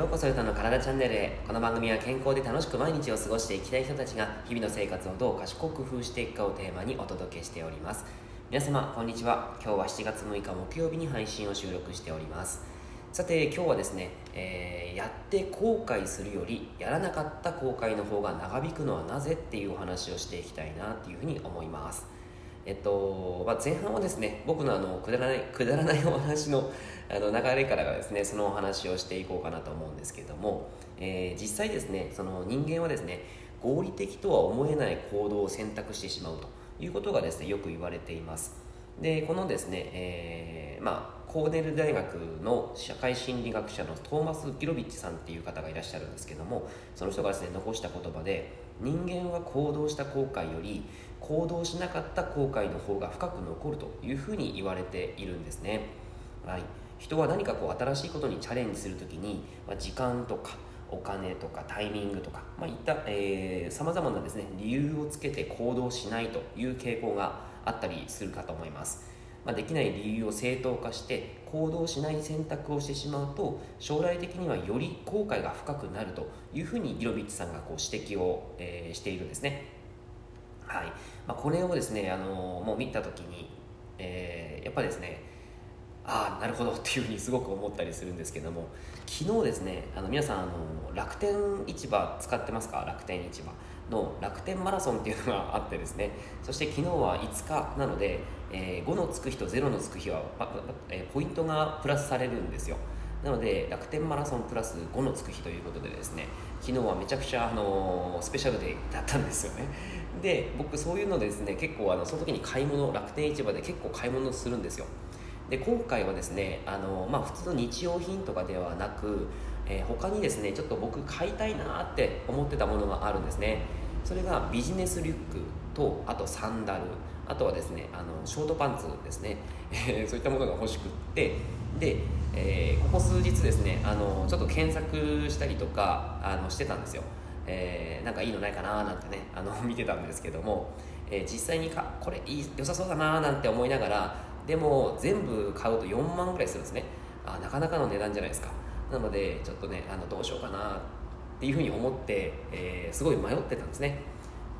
ようこそゆたの体チャンネルへ。この番組は健康で楽しく毎日を過ごしていきたい人たちが日々の生活をどう賢く工夫していくかをテーマにお届けしております。皆様こんにちは。今日は7月6日木曜日に配信を収録しております。さて今日はですね、えー、やって後悔するよりやらなかった後悔の方が長引くのはなぜっていうお話をしていきたいなっていうふうに思います。えっとまあ、前半はですね僕のあのくだらないくだらないお話のあの流れからがですねそのお話をしていこうかなと思うんですけども、えー、実際ですねその人間はですね合理的とは思えない行動を選択してしまうということがですねよく言われています。でこのですね、えー、まあコーネル大学の社会心理学者のトーマス・ギロビッチさんっていう方がいらっしゃるんですけどもその人がですね残した言葉で人間は行動した後悔より行動しなかった後悔の方が深く残るというふうに言われているんですね。はい、人は何かこう新しいことにチャレンジするときに、まあ、時間とかお金とかタイミングとか、まあ、いったさまざ、まなですね理由をつけて行動しないという傾向があったりするかと思います。まあ、できない理由を正当化して行動しない選択をしてしまうと将来的にはより後悔が深くなるというふうにギロビッチさんがこう指摘を、えー、しているんですね。はい。まあ、これをですね、あの、もう見た時に、えー、やっぱりですねああなるほどっていうふうにすごく思ったりするんですけども昨日ですねあの皆さんあの楽天市場使ってますか？楽天市場。の楽天マラソンっていうのがあってですねそして昨日は5日なので、えー、5のつく日と0のつく日は、えー、ポイントがプラスされるんですよ。なので楽天マラソンプラス5のつく日ということでですね昨日はめちゃくちゃあのスペシャルデーだったんですよね。で僕そういうのですね結構あのその時に買い物楽天市場で結構買い物するんですよ。で今回はですねあの、まあ、普通の日用品とかではなく、えー、他にですねちょっと僕買いたいなって思ってたものがあるんですね。それがビジネスリュックとあとサンダル。あとはですねあのショートパンツですね、え そういったものが欲しくって。で、えー、ここ数日ですねあのちょっと検索したりとかあのしてたんですよ、えー、なんかいいのないかななんてねあの 見てたんですけども、え、実際にかこれいい良さそうだななんて思いながらでも全部買うと4万ぐらいするんですね。あなかなかの値段じゃないですか。なのでちょっとねあのどうしようかなっていうふうに思って、え、すごい迷ってたんですね。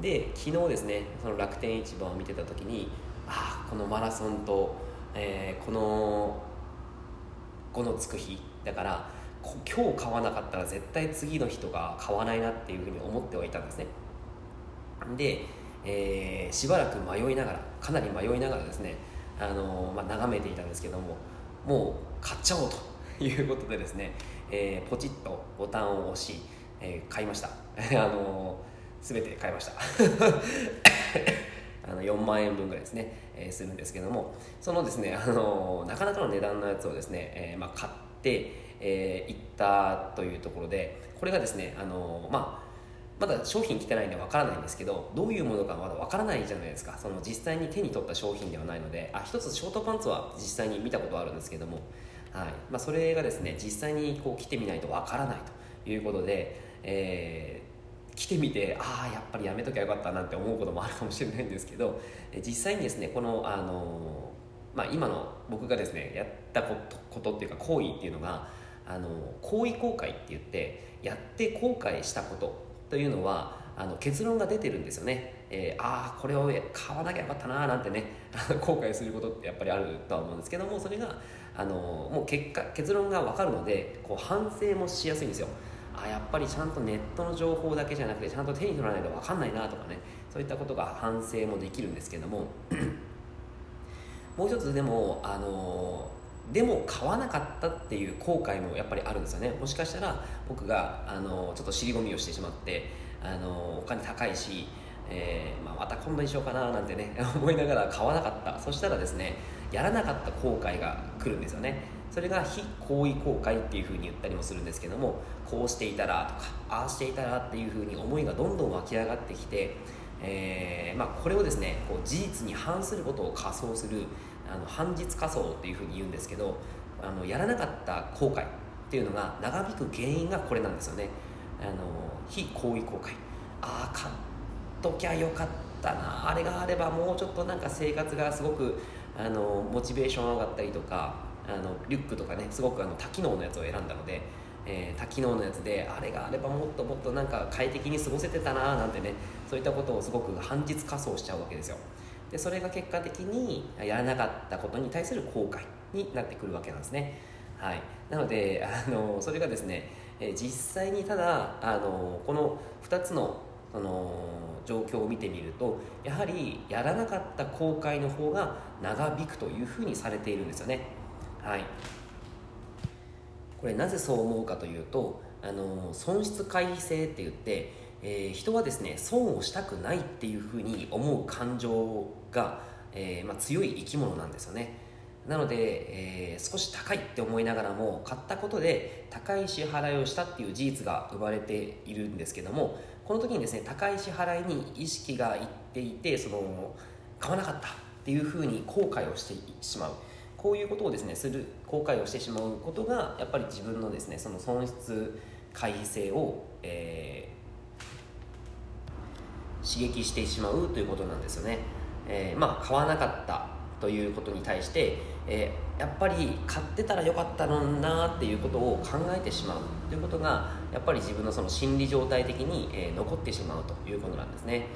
で昨日ですねその楽天市場を見てた時にああこのマラソンと、えー、このこのつく日だから今日買わなかったら絶対次の日とか買わないなっていうふうに思ってはいたんですね。で、えー、しばらく迷いながらかなり迷いながらですねあの、まあ、眺めていたんですけどももう買っちゃおうということでですね、えー、ポチッとボタンを押し、え、買いました。あの全て買いました。あの4万円分ぐらいですね、えー、するんですけども。そのですねあのなかなかの値段のやつをですね、えーまあ、買って、え、行ったというところでこれがですねあのまあまだ商品来てないんでわからないんですけどどういうものかまだわからないじゃないですか。その実際に手に取った商品ではないのであ一つショートパンツは実際に見たことあるんですけども、はい。まあ、それがですね実際にこう着てみないとわからないということで、えー、着てみてああやっぱりやめときゃよかったなんて思うこともあるかもしれないんですけど実際にですねこのあのまあ、今の僕がですねやったことことっていうか行為っていうのがあの行為後悔って言ってやって後悔したことというのはあの結論が出てるんですよね、えー、ああこれを買わなきゃよかったななんてね 後悔することってやっぱりあるとは思うんですけどもそれがあのもう結果結論が分かるのでこう反省もしやすいんですよ。あやっぱりちゃんとネットの情報だけじゃなくてちゃんと手に取らないと分かんないなとかねそういったことが反省もできるんですけども もう一つでもあのでも買わなかったっていう後悔もやっぱりあるんですよね。もしかしたら僕があのちょっと尻込みをしてしまってあのお金高いし、えーまあ、また今度にしようかななんてね 思いながら買わなかった。そしたらですねやらなかった後悔が来るんですよね。それが非行為後悔っていうふうに言ったりもするんですけどもこうしていたらとかああしていたらっていうふうに思いがどんどん湧き上がってきて、えーまあ、これをですねこう事実に反することを仮想するあの反日仮想っていうふうに言うんですけどあのやらなかった後悔っていうのが長引く原因がこれなんですよね。あの非行為後悔ああ買っときゃよかったな。あれがあればもうちょっとなんか生活がすごくあのモチベーション上がったりとかあのリュックとかねすごくあの多機能のやつを選んだので、えー、多機能のやつであれがあればもっともっとなんか快適に過ごせてたななんてねそういったことをすごく反日仮想しちゃうわけですよ。でそれが結果的にやらなかったことに対する後悔になってくるわけなんですね。はい。なのであのそれがですね、えー、実際にただあのこの2つのその状況を見てみるとやはりやらなかった後悔の方が長引くというふうにされているんですよね。はい。これなぜそう思うかというとあの損失回避性って言って、えー、人はですね損をしたくないっていうふうに思う感情が、えー、まあ、強い生き物なんですよね。なので、えー、少し高いって思いながらも買ったことで高い支払いをしたっていう事実が生まれているんですけどもこの時にですね高い支払いに意識がいっていてその買わなかったっていうふうに後悔をしてしまう。こういうことをですねする後悔をしてしまうことがやっぱり自分のですねその損失回避性を、えー、刺激してしまうということなんですよね、えー、まあ買わなかったということに対して、えー、やっぱり買ってたらよかったのになっていうことを考えてしまうということがやっぱり自分のその心理状態的に、え、残ってしまうということなんですね。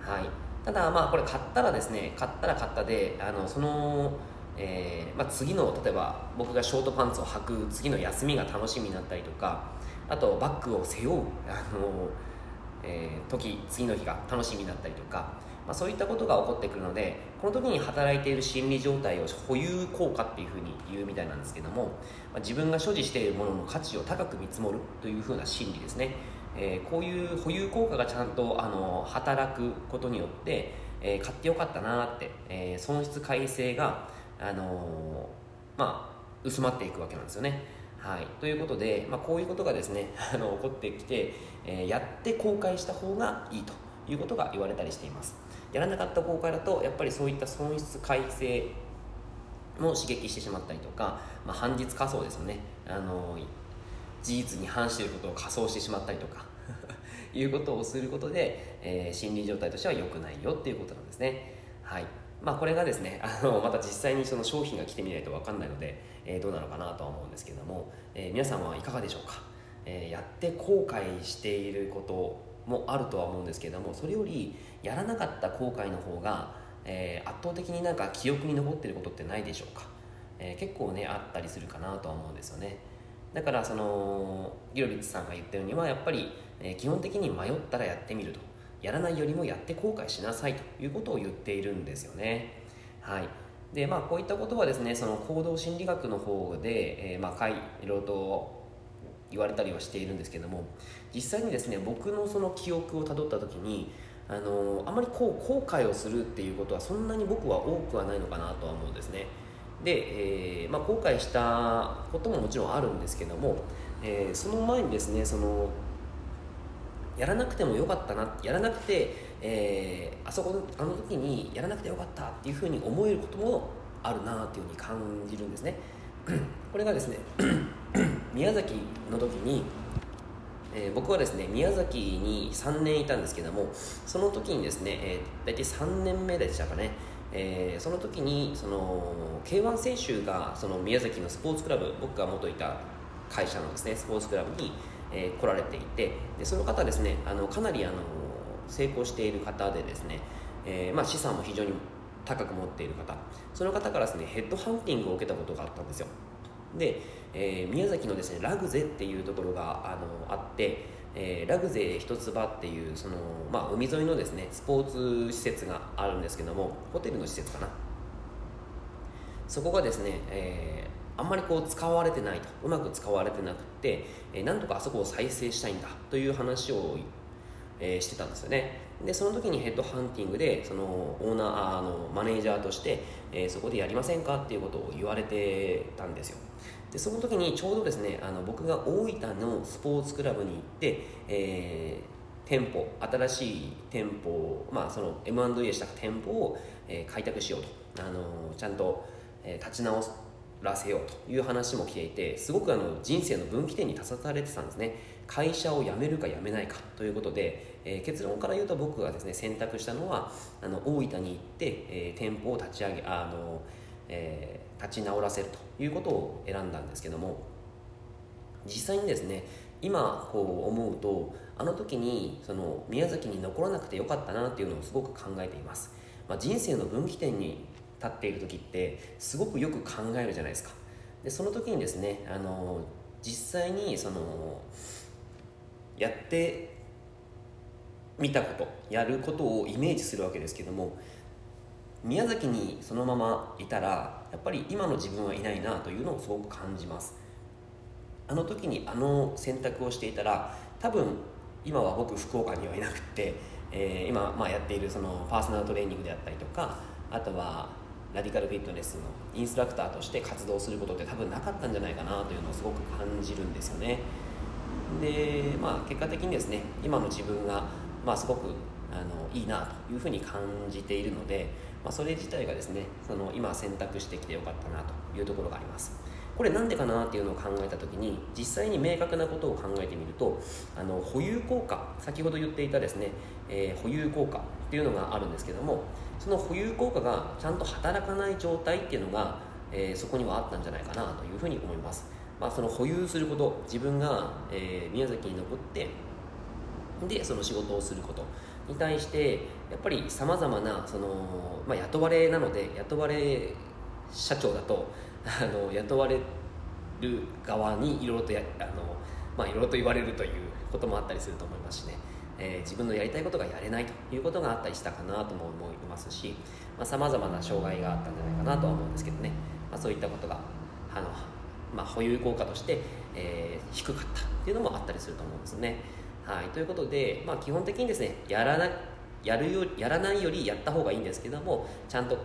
はい。ただまあこれ買ったらですね買ったら買ったであのそのえー、まあ、次の例えば僕がショートパンツを履く次の休みが楽しみになったりとかあとバッグを背負うあの、えー、時次の日が楽しみになったりとか、まあ、そういったことが起こってくるのでこの時に働いている心理状態を保有効果っていうふうに言うみたいなんですけども、まあ、自分が所持しているものの価値を高く見積もるというふうな心理ですね、えー、こういう保有効果がちゃんとあの働くことによって、え買ってよかったなって、え損失改正があのまあ、薄まっていくわけなんですよね。はい、ということで、まあ、こういうことがですね あの起こってきて、えー、やって後悔した方がいいということが言われたりしています。やらなかった後悔だとやっぱりそういった損失改正も刺激してしまったりとか、まあ、反日仮想ですよね。あの事実に反していることを仮想してしまったりとか いうことをすることで、えー、心理状態としては良くないよっていうことなんですね。はい。まあ、これがですねあのまた実際にその商品が来てみないと分かんないので、えー、どうなのかなとは思うんですけども、えー、皆さんはいかがでしょうか、えー、やって後悔していることもあるとは思うんですけどもそれよりやらなかった後悔の方が、え圧倒的になんか記憶に残ってることってないでしょうか、え結構ねあったりするかなとは思うんですよね。だからそのギロリッツさんが言ったようにはやっぱり、え基本的に迷ったらやってみると。やらないよりもやって後悔しなさいということを言っているんですよね。はいでまあ、こういったことはですねその行動心理学の方で、えー、まあ、いろいろと言われたりはしているんですけども実際にですね僕のその記憶をたどった時にあのあまりこう後悔をするっていうことはそんなに僕は多くはないのかなとは思うんですねで、えー、まあ、後悔したことももちろんあるんですけども、えー、その前にですねそのやらなくてもよかったなやらなくて、えー、あそこのあの時にやらなくてよかったっていうふうに思えることもあるなっていうふうに感じるんですね。これがですね 宮崎の時に、えー、僕はですね宮崎に3年いたんですけどもその時にですね、えー、大体3年目でしたかね。えー、その時にその K1 選手がその宮崎のスポーツクラブ僕が元いた会社のですねスポーツクラブに、えー、来られていてでその方ですねあのかなりあの成功している方でですね、えー、まあ、資産も非常に高く持っている方。その方からですねヘッドハンティングを受けたことがあったんですよ。で、えー、宮崎のですねラグゼっていうところがあのあって、えー、ラグゼ一つ葉っていうその、まあ、海沿いのですねスポーツ施設があるんですけどもホテルの施設かな。そこがですね、えあんまりこう使われてないと。うまく使われてなくて、えー、なんとかあそこを再生したいんだという話を、えー、してたんですよね。でその時にヘッドハンティングでそのオーナーあのマネージャーとして、えー、そこでやりませんかっていうことを言われてたんですよ。でその時にちょうどですねあの僕が大分のスポーツクラブに行って、えー、店舗新しい店舗、まあ、その M&A した店舗を、えー、開拓しようと、あのちゃんと、えー、立ち直すらせようという話も来ていてすごくあの人生の分岐点に立たされてたんですね。会社を辞めるか辞めないかということで、えー、結論から言うと僕がですね選択したのはあの大分に行って、えー、店舗を立ち上げあの、えー、立ち直らせるということを選んだんですけども実際にですね今こう思うとあの時にその宮崎に残らなくてよかったなっていうのをすごく考えています、まあ、人生の分岐点に立っている時ってすごくよく考えるじゃないですか。でその時にですねあの実際にそのやってみたことやることをイメージするわけですけども宮崎にそのままいたらやっぱり今の自分はいないなというのをすごく感じます。あの時にあの選択をしていたら多分今は僕福岡にはいなくって、えー、今、まあ、やっているそのパーソナルトレーニングであったりとかあとはラディカルフィットネスのインストラクターとして活動することって多分なかったんじゃないかなというのをすごく感じるんですよね。でまあ結果的にですね今の自分がまあすごくあのいいなというふうに感じているので、まあ、それ自体がですねその今選択してきてよかったなというところがあります。これなんでかなっていうのを考えた時に実際に明確なことを考えてみるとあの保有効果先ほど言っていたですね、えー、保有効果っていうのがあるんですけどもその保有効果がちゃんと働かない状態っていうのが、えー、そこにはあったんじゃないかなというふうに思います、まあ、その保有すること自分が、えー、宮崎に残ってでその仕事をすることに対してやっぱりさまざまなその、まあ、雇われなので雇われ社長だと あの雇われる側にいろいろとやあの、まあ、いろいろと言われるということもあったりすると思いますしね、えー、自分のやりたいことがやれないということがあったりしたかなとも思いますしさまざ、まな障害があったんじゃないかなとは思うんですけどね、まあ、そういったことがあの、まあ、保有効果として、えー、低かったっていうのもあったりすると思うんですね。はい、ということで、まあ、基本的にですねやらなやるよやらないよりやった方がいいんですけどもちゃんと